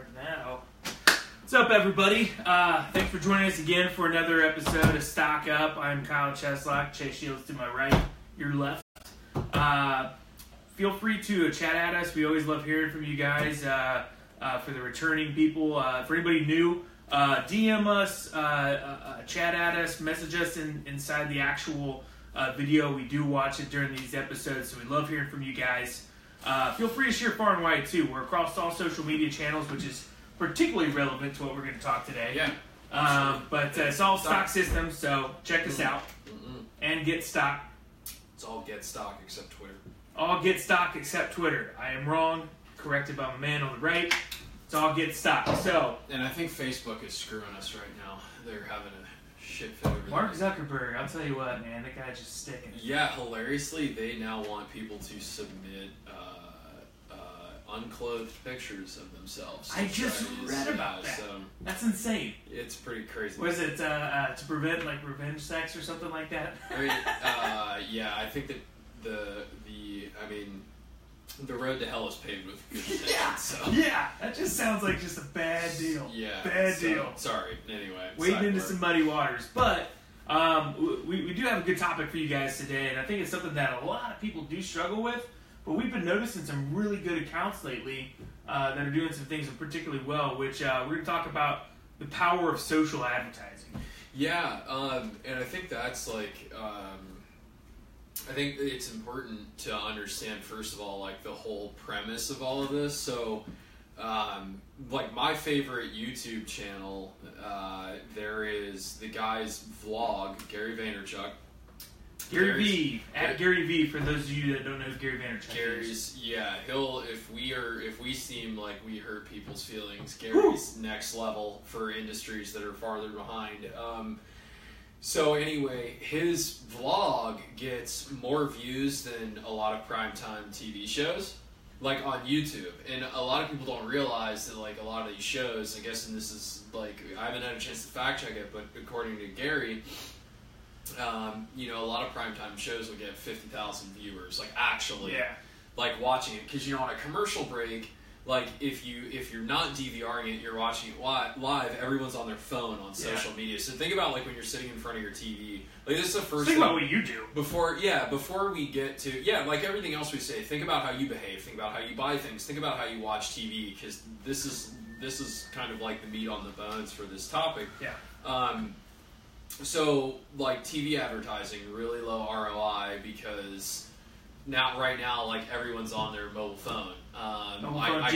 Start now. What's up, everybody? Uh, thanks for joining us again for another episode of Stock Up. I'm Kyle Cheslock. Chase Shields to my right, your left. Uh, feel free to chat at us. We always love hearing from you guys. Uh, uh, for the returning people, uh, for anybody new, uh, DM us, chat at us, message us in, inside the actual video. We do watch it during these episodes, so we love hearing from you guys. Uh, feel free to share far and wide too. We're across all social media channels, which is particularly relevant to what we're going to talk today. Yeah. Um, but uh, it's all stock systems, so check us out Mm-mm. and get stock. It's all get stock except Twitter. All get stock except Twitter. I am wrong. Corrected by my man on the right. It's all get stock. So And I think Facebook is screwing us right now. They're having a shit fit over Mark there. Zuckerberg, I'll tell you what, man, that guy's just sticking. Yeah, hilariously, they now want people to submit uh, unclothed pictures of themselves. I just try to use- read about that. So That's insane. it's pretty crazy. Was it uh, uh, to prevent like revenge sex or something like that? I mean, uh, yeah, I think that the the I mean, the road to hell is paved with good intentions. Yeah. So Yeah, that just sounds like just a bad deal. yeah, Bad so- deal. Sorry. Anyway, wading into sidebar. some muddy waters. But um, we, we do have a good topic for you guys today, and I think it's something that a lot of people do struggle with. But we've been noticing some really good accounts lately uh, that are doing some things particularly well, which uh, we're going to talk about the power of social advertising. Yeah, um, and I think that's like, um, I think it's important to understand first of all, like the whole premise of all of this. So, um, like my favorite YouTube channel, uh, there is the guy's vlog, Gary Vaynerchuk. Gary Gary's- V at Gary V for those of you that don't know who Gary Vaynerchuk is. Gary's, yeah, he'll if we are if we seem like we hurt people's feelings, Gary's next level for industries that are farther behind. Um, so anyway, his vlog gets more views than a lot of primetime TV shows, like on YouTube. And a lot of people don't realize that like a lot of these shows, I guess, and this is like I haven't had a chance to fact check it, but according to Gary, um, you know, a lot of primetime shows will get fifty thousand viewers, like actually Yeah. like watching it because you know on a commercial break like if you if you're not DVRing it you're watching it li- live everyone's on their phone on social media so think about like when you're sitting in front of your TV like this is the first Think about what you do. before yeah before we get to yeah like everything else we say think about how you behave think about how you buy things think about how you watch TV because this is this is kind of like the meat on the bones for this topic Yeah. um, so like TV advertising, really low ROI because now right now like everyone's on their mobile phone. Um, Mobile phone, I?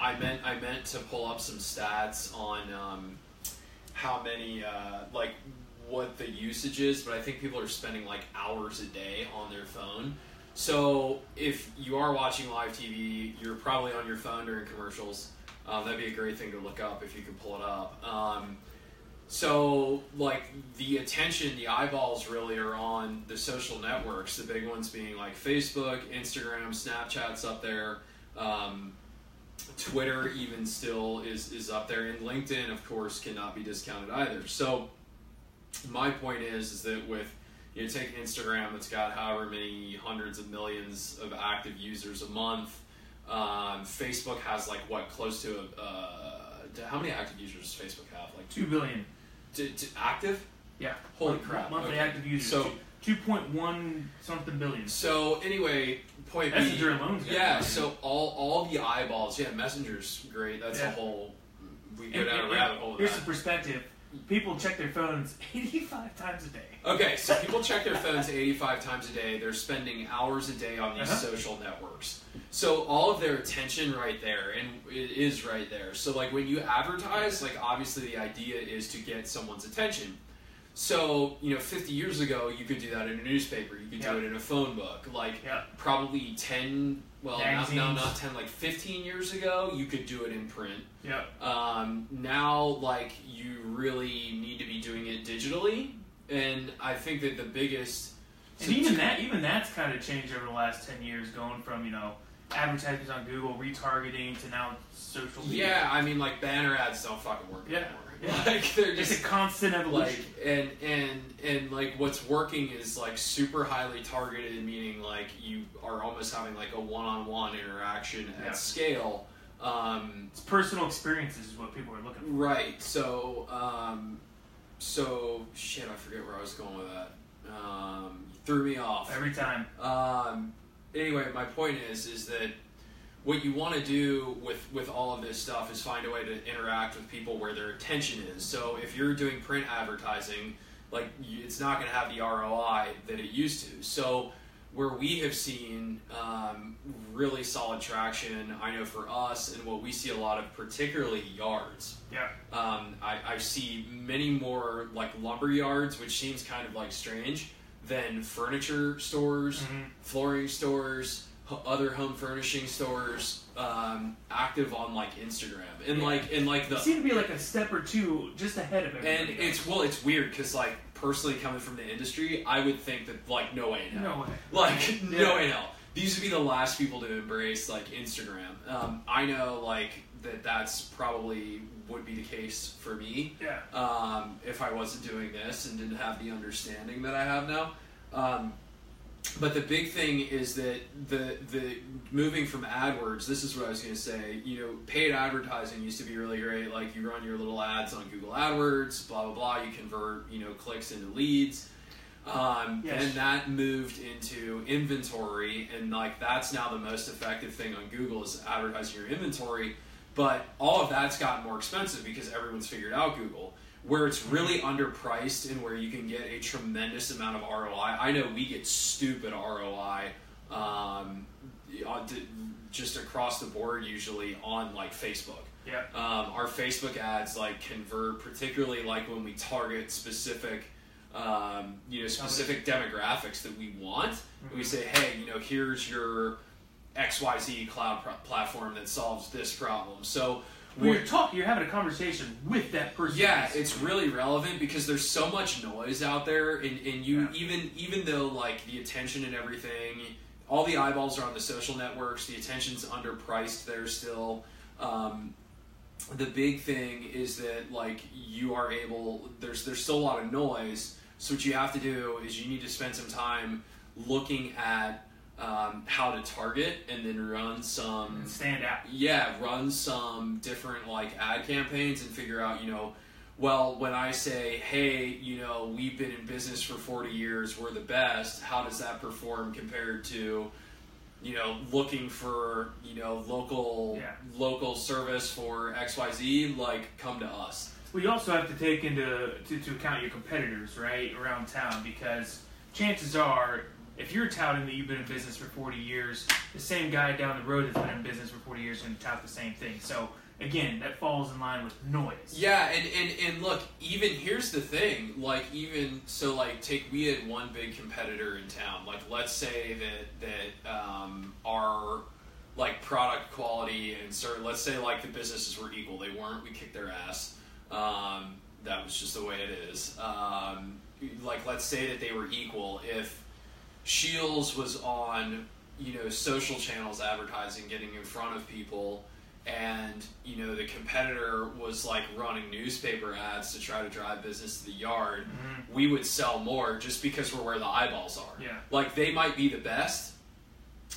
I, I meant I meant to pull up some stats on um, how many uh, like what the usage is, but I think people are spending like hours a day on their phone. So if you are watching live TV, you're probably on your phone during commercials. Um, that'd be a great thing to look up if you can pull it up. Um, so, like, the attention, the eyeballs really are on the social networks, the big ones being like Facebook, Instagram, Snapchat's up there. Um, Twitter, even still, is, is up there. And LinkedIn, of course, cannot be discounted either. So, my point is, is that with, you know, take Instagram, it's got however many hundreds of millions of active users a month. Um, Facebook has, like, what, close to. Uh, how many active users does Facebook have? Like Two billion. To, to active? Yeah. Holy crap, Monthly okay. active users. So- two point one something billion. So anyway, point Messenger B. alone's Yeah. So all all the eyeballs. Yeah, Messenger's great. That's Yeah. a whole. We go down a rabbit hole. Here's With the perspective. People check their phones 85 times a day. Okay, so people check their phones 85 times a day. They're spending hours a day on these Uh-huh. social networks. So all of their attention right there, and it is right there. So like when you advertise, like obviously the idea is to get someone's attention. So you know, 50 years ago, you could do that in a newspaper. You could Yeah. do it in a phone book. Like Yeah. probably 10, well, not, no, not 10, like 15 years ago, you could do it in print. Yep. Um, now, like, you really need to be doing it digitally. And I think that the biggest. And even that, even that's kind of changed over the last 10 years, going from you know advertisements on Google, retargeting to now social media. Yeah, I mean, like, banner ads don't fucking work Yeah, anymore. Yeah. Like, they're It's just. a constant evolution. Like and and and like what's working is like super highly targeted, meaning like you are almost having like a one-on-one interaction at Yeah. scale. Um, It's personal experiences is what people are looking for. right. So, um, so shit. I forget where I was going with that. Um, you threw me off. Every time. Um, anyway, my point is is that what you want to do with with all of this stuff is find a way to interact with people where their attention is. So if you're doing print advertising, like it's not going to have the ROI that it used to. So where we have seen um, really solid traction, I know for us, and what we see a lot of, particularly yards. Yeah. Um, I, I see many more like lumber yards, which seems kind of like strange, than furniture stores, Mhm. flooring stores, other home furnishing stores, um, active on like Instagram and Yeah. like and like They the seem to be like a step or two just ahead of everybody. and it's well, it's weird because like personally coming from the industry, I would think that like no way in hell. no way. Like no Yeah. way in hell. These would be the last people to embrace like Instagram. Um, I know like that that's probably would be the case for me Yeah. um, if I wasn't doing this and didn't have the understanding that I have now. Um, but the big thing is that the the moving from AdWords. This is what I was going to say. You know, paid advertising used to be really great. Like you run your little ads on Google AdWords, blah blah blah. You convert you know clicks into leads. Um, Yes. And that moved into inventory, and like that's now the most effective thing on Google is advertising your inventory. But all of that's gotten more expensive because everyone's figured out Google. Where it's really underpriced and where you can get a tremendous amount of ROI. I know we get stupid ROI um, just across the board usually on like Facebook. Yeah. Um, our Facebook ads like convert, particularly like when we target specific, um, you know, specific demographics that we want. We Mhm. say, hey, you know, here's your XYZ cloud pro- platform that solves this problem. So When what- you're talking, you're having a conversation with that person. yeah, it's really relevant because there's so much noise out there, and, and you Yeah. even even though like the attention and everything, all the eyeballs are on the social networks. The attention's underpriced there still. Um, the big thing is that like you are able. There's there's still a lot of noise. So what you have to do is you need to spend some time looking at um, how to target and then run some And stand out. yeah, run some different like ad campaigns and figure out, you know, well, when I say, hey, you know, we've been in business for 40 years, we're the best, how does that perform compared to, you know, looking for, you know, local Yeah. local service for XYZ, like come to us. Well, you also have to take into to, to account your competitors, right, around town, because chances are, if you're touting that you've been in business for 40 years, the same guy down the road that's been in business for 40 years is going to tout the same thing. So again, that falls in line with noise. Yeah, and, and, and look, even here's the thing, like even so like take we had one big competitor in town. Like let's say that that um, our like product quality and certain let's say like the businesses were equal. They weren't, we kicked their ass. Um, that was just the way it is. Um, like let's say that they were equal if Shields was on, you know, social channels advertising, getting in front of people, and you know the competitor was like running newspaper ads to try to drive business to the yard, Mhm. we would sell more just because we're where the eyeballs are. Yeah. Like they might be the best,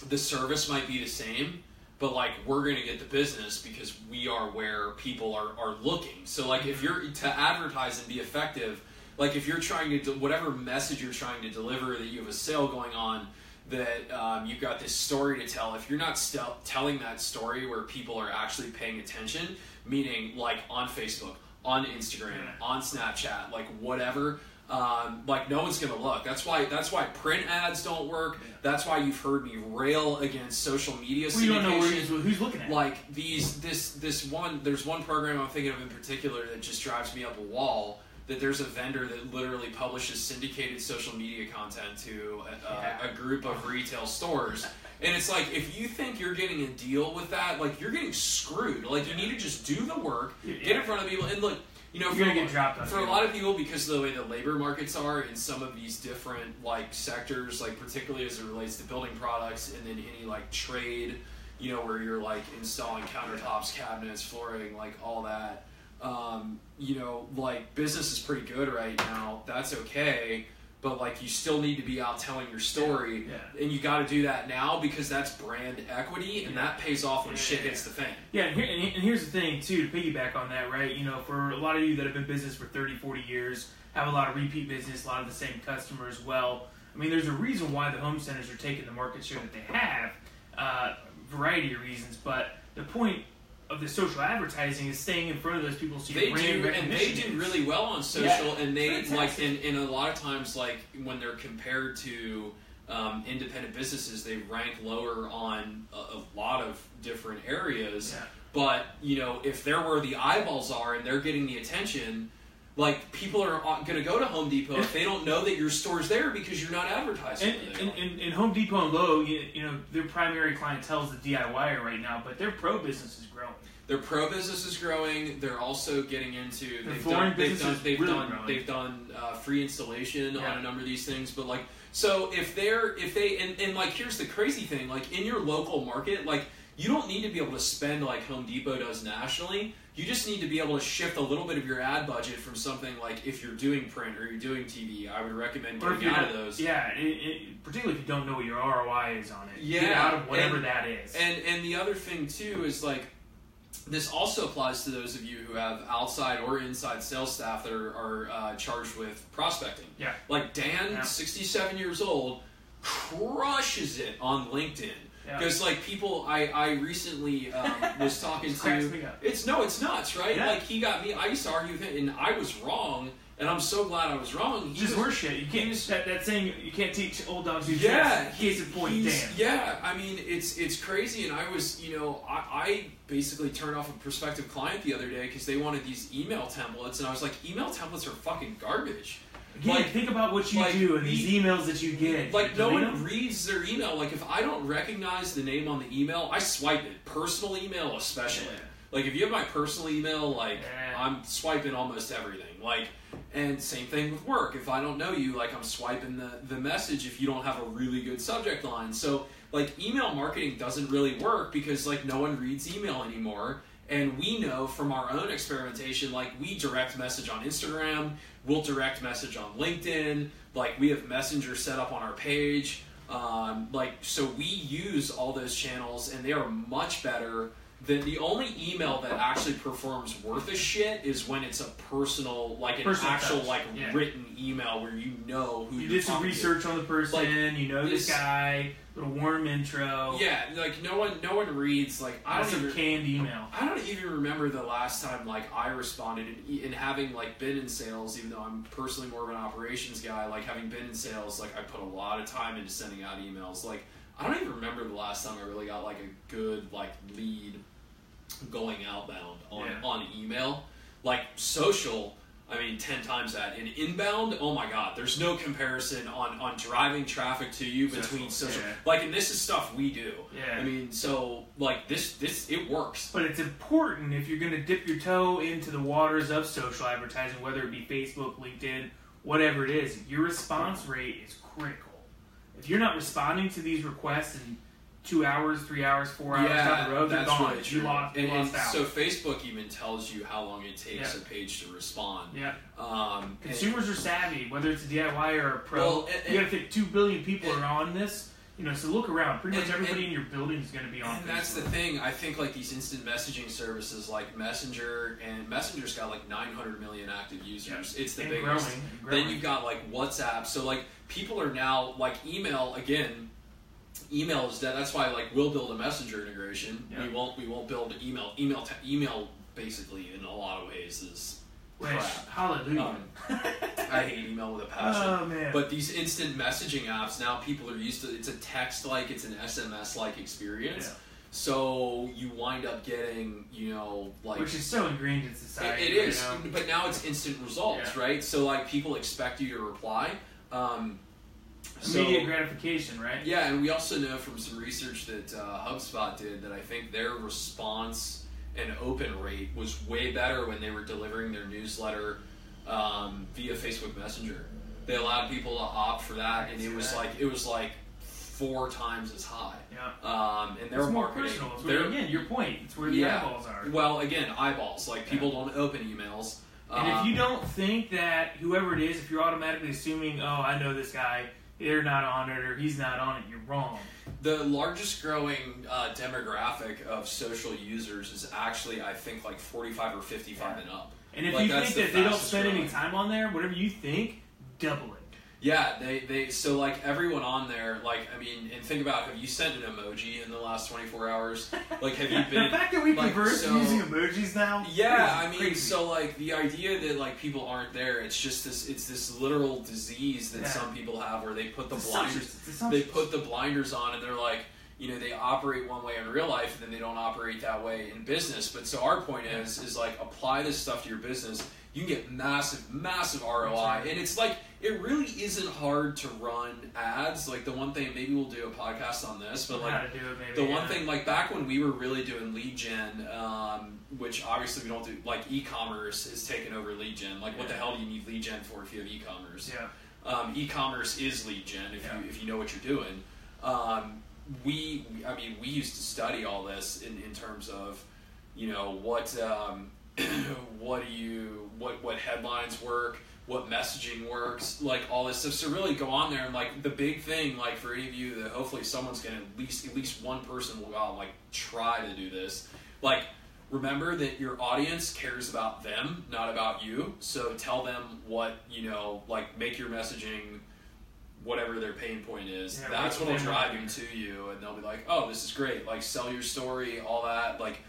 the service might be the same, but like we're gonna get the business because we are where people are, are looking. So like if you're to advertise and be effective, like if you're trying to do whatever message you're trying to deliver that you have a sale going on that um, you've got this story to tell. If you're not still telling that story where people are actually paying attention meaning like on facebook on instagram on snapchat like whatever um, like no one's gonna look. That's why that's why print ads don't work. That's why you've heard me rail against social media Well, you don't know where he's, who's looking at. like these this this one there's one program i'm thinking of in particular that just drives me up a wall that there's a vendor that literally publishes syndicated social media content to a, Yeah. a, group of retail stores and it's like if you think you're getting a deal with that like you're getting screwed like you need to just do the work Yeah. get in front of people and look you know You're for, get dropped for a lot of people because of the way the labor markets are in some of these different like sectors like particularly as it relates to building products and then any like trade you know where you're like installing countertops cabinets flooring like all that um, you know like business is pretty good right now that's okay but like you still need to be out telling your story, Yeah. and you got to do that now because that's brand equity, and that pays off when Yeah, shit yeah, hits the fan. Yeah, and, here, and and here's the thing, too, to piggyback on that, right? You know, for a lot of you that have been business for 30, 40 years, have a lot of repeat business, a lot of the same customers, well, I mean, there's a reason why the home centers are taking the market share that they have, uh, variety of reasons, but the point of the social advertising is staying in front of those people so your They brand do, and they do really well on social, Yeah, and they like, fantastic. and, and a lot of times, like when they're compared to um, independent businesses, they rank lower on a, a lot of different areas. Yeah. But you know, if they're where the eyeballs are and they're getting the attention, like people are going to go to Home Depot if they don't know that your store's there because you're not advertising. And, and, and, and Home Depot and Lowe, you, you know, their primary clientele is the DIYer right now, but their pro business is growing. Their pro business is growing. They're also getting into Their they've done they've business done they've really done growing. they've done uh, free installation Yeah. on a number of these things. But like so if they're if they and, and like here's the crazy thing like in your local market like you don't need to be able to spend like Home Depot does nationally. You just need to be able to shift a little bit of your ad budget from something like if you're doing print or you're doing TV. I would recommend getting out of those. yeah, it, it, particularly if you don't know what your ROI is on it. Get Yeah, out of whatever and- that is. And and the other thing too is like this also applies to those of you who have outside or inside sales staff that are, are uh, charged with prospecting. Yeah. Like Dan, Yeah. 67 years old, crushes it on LinkedIn. Yeah. Because like people, I I recently um, was talking to. It's no, it's nuts, right? Yeah. Like he got me. I used to argue with him, and I was wrong, and I'm so glad I was wrong. He just was- horseshit. You can't just that, that saying you can't teach old dogs new yeah, tricks. Case in point, Dan. Yeah, I mean it's it's crazy, and I was you know I, I basically turned off a prospective client the other day because they wanted these email templates, and I was like, email templates are fucking garbage. Again, Like- think about what you like, do and these emails that you get. Like no one them? reads their email. Like if I don't recognize the name on the email, I swipe it. Personal email especially. Yeah. Like if you have my personal email, like Yeah. I'm swiping almost everything. Like and same thing with work. If I don't know you, like I'm swiping the, the message if you don't have a really good subject line. So like email marketing doesn't really work because like no one reads email anymore. And we know from our own experimentation, like we direct message on Instagram, we'll direct message on LinkedIn, like we have Messenger set up on our page. Um, like so we use all those channels and they are much better than the only email that actually performs worth a shit is when it's a personal like an Personal actual touch, like yeah. written email where you know who You did some talking to. research on the person. Like, you know this this- guy. Little warm intro. Yeah, like no one no one reads like I don't even canned email. I don't even remember the last time like I responded and, and having like been in sales, even though I'm personally more of an operations guy. Like having been in sales, like I put a lot of time into sending out emails. Like I don't even remember the last time I really got like a good like lead going outbound on Yeah. on email. Like social, I mean, ten times that. In inbound, oh my god, there's no comparison on on driving traffic to you between Social, social. yeah. Like, and this is stuff we do. Yeah. I mean, so like this this it works. But it's important if you're going to dip your toe into the waters of social advertising, whether it be Facebook, LinkedIn, whatever it is, your response rate is critical. If you're not responding to these requests in two hours, three hours, four hours down the road, they're gone. really you lost, you and, and lost out. so Facebook even tells you how long it takes Yeah. a page to respond. yeah, Um, and- consumers are savvy, whether it's a DIY or a pro. Well, and- you got to think two billion people and- are on this. You know, so look around. Pretty much everybody and- in your building is going to be on. And that's the thing. I think like these instant messaging services like Messenger and Messenger's got like 900 million active users. It's the And biggest. growing, and growing. Then you've got like WhatsApp. So like people are now like email again. Email is dead. That's why like we'll build a Messenger integration. Yeah. We won't. We won't build email. Email. Email basically in a lot of ways is crap. hallelujah. Um, I hate email with a passion. Oh man. But these instant messaging apps now people are used to. It's a text like, it's an SMS like experience. Yeah. So you wind up getting, you know, like Which is so ingrained in it, society. it you is. But now it's instant results, Yeah. right? So like people expect you to reply. Um, so, Immediate gratification, right? yeah, and we also know from some research that uh, HubSpot did that I think their response and open rate was way better when they were delivering their newsletter um, via Facebook Messenger. They allowed people to opt for that, and it was that. like it was like four times as high. Yeah. Um, and their It's marketing, personal. It's where, again, your point. It's where the Yeah. eyeballs are. well, again, eyeballs. Like people don't open emails. And if Um, you don't think that whoever it is, if you're automatically assuming, oh, I know this guy, they're not on it or he's not on it, you're wrong. The largest growing uh, demographic of social users is actually, I think, like 45 or 55 and up. And if Like, you think the that they don't spend any time on there, whatever you think, double it. Yeah, they, they so like everyone on there, like I mean, and think about have you sent an emoji in the last 24 hours? Like, have you been the fact that we like, converse so- using emojis now? Yeah, I mean, crazy. so like the idea that like people aren't there, it's just this, it's this literal disease that Yeah. some people have where they put the It's blinders. They put the blinders on, and they're like, you know, they operate one way in real life, and then they don't operate that way in business. But so our point is, is like apply this stuff to your business. You can get massive, massive ROI, and it's like it really isn't hard to run ads. Like the one thing, maybe we'll do a podcast on this, but like how to do it, maybe. the yeah. one thing, like back when we were really doing lead gen, um, which obviously we don't do, like e-commerce is taking over lead gen. Like, what the hell do you need lead gen for if you have e-commerce? Yeah. Um, e-commerce is lead gen if Yeah. you if you know what you're doing. Um, we, we- I mean, we used to study all this in, in terms of, you know, what um, what do you what what headlines work, what messaging works, like all this stuff. So really go on there and like the big thing, like for any of you that hopefully someone's gonna at least at least one person will go out and like try to do this. Like remember that your audience cares about them, not about you. So tell them what you know, like make your messaging whatever their pain point is. Yeah, That's what what'll drive them to you, and they'll be like, "Oh, this is great! Like sell your story, all that. Like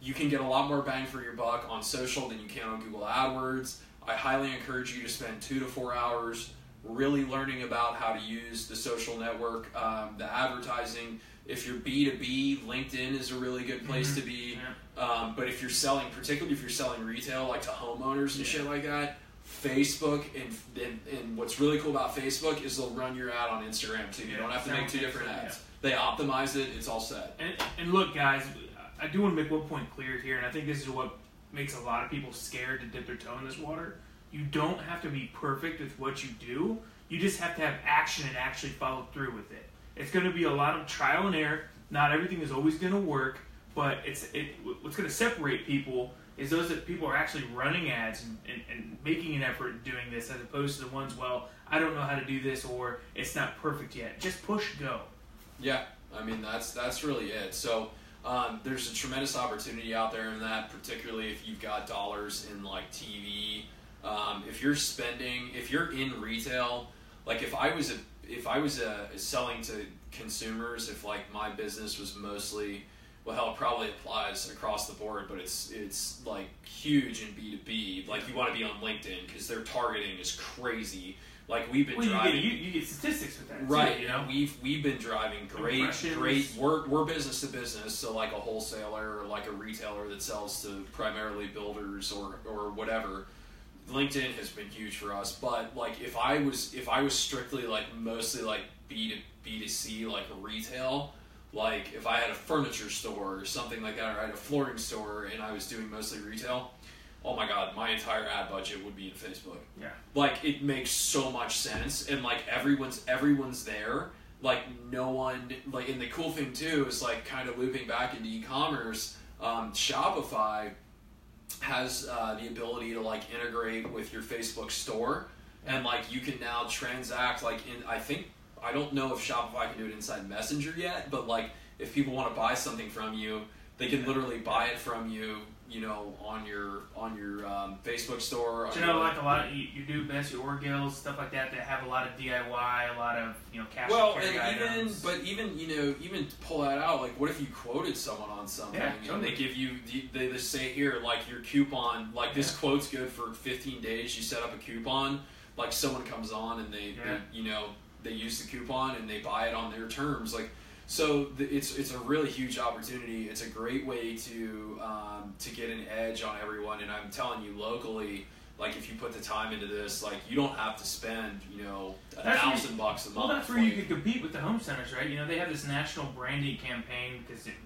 you can get a lot more bang for your buck on social than you can on Google AdWords. I highly encourage you to spend two to four hours really learning about how to use the social network, um, the advertising. If you're B2B, LinkedIn is a really good place Mhm. to be. Yeah. Um, but if you're selling, particularly if you're selling retail, like to homeowners and Yeah. shit like that, Facebook and, and and what's really cool about Facebook is they'll run your ad on Instagram too. You Yeah, don't have to make two different ads. They optimize it. It's all set. And, and look, guys, I do want to make one point clear here, and I think this is what makes a lot of people scared to dip their toe in this water. You don't have to be perfect with what you do. You just have to have action and actually follow through with it. It's going to be a lot of trial and error. Not everything is always going to work, but it's it. What's going to separate people is those that people are actually running ads and, and, and making an effort doing this, as opposed to the ones, well, I don't know how to do this or it's not perfect yet. Just push go. Yeah, I mean that's that's really it. So um, there's a tremendous opportunity out there in that, particularly if you've got dollars in like TV. Um, if you're spending, if you're in retail, like if I was a, if I was a, selling to consumers, if like my business was mostly, well, hell, it probably applies across the board, but it's it's like huge in B two B. Like you want to be on LinkedIn because their targeting is crazy. Like we've been Well, you driving. get, you, you get statistics with that, too, Right, you know. We've we've been driving great, great. We're we're business to business, so like a wholesaler or like a retailer that sells to primarily builders or or whatever. LinkedIn has been huge for us, but like if I was if I was strictly like mostly like B to B to C like retail, like if I had a furniture store or something like that, or I had a flooring store and I was doing mostly retail, oh my god, my entire ad budget would be in Facebook Yeah. like it makes so much sense and like everyone's everyone's there like no one like and the cool thing too is like kind of looping back into e-commerce um, shopify has uh, the ability to like integrate with your facebook store and like you can now transact like in i think i don't know if shopify can do it inside messenger yet but like if people want to buy something from you they can literally buy it from you you know on your on your um, facebook store on you know, like a lot of you, you do best your Orgills, stuff like that, that have a lot of DIY, a lot of you know cash Well, and and even but even you know even to pull that out, like what if you quoted someone on something Yeah, and totally. they give you they just say here like your coupon like this Yeah. quote's good for 15 days. You set up a coupon, like someone comes on and they, Yeah. they you know they use the coupon and they buy it on their terms like. So the, it's it's a really huge opportunity. It's a great way to um, to get an edge on everyone. And I'm telling you, locally, like if you put the time into this, like you don't have to spend you know a That's where you- thousand bucks a month. well, that's where you like- could compete with the home centers, right? You know, they have this national branding campaign because you know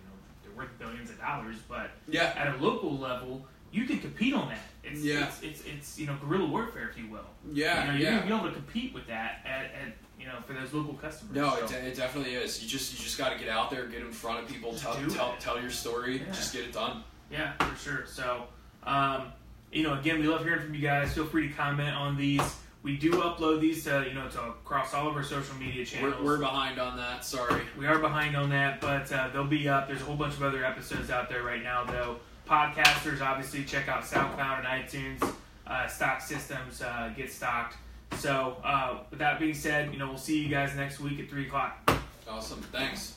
they're worth billions of dollars, but yeah, at a local level, you can compete on that. It's, Yeah. it's, it's, it's you know guerrilla warfare, if you will. yeah, you know, you're yeah. gonna be able to compete with that at, at you know for those local customers. No, so. it, de- it definitely is. You just you just got to get out there, get in front of people, tell tell, tell your story, Yeah. just get it done. Yeah, for sure. So, um, you know, again, we love hearing from you guys. Feel free to comment on these. We do upload these to you know to across all of our social media channels. We're, we're behind on that. Sorry. We are behind on that, but uh, they'll be up. There's a whole bunch of other episodes out there right now, though. Podcasters, obviously, check out SoundCloud and iTunes. Uh, stock systems uh, get stocked. So, uh, with that being said, you know, we'll see you guys next week at three o'clock. Awesome. Thanks.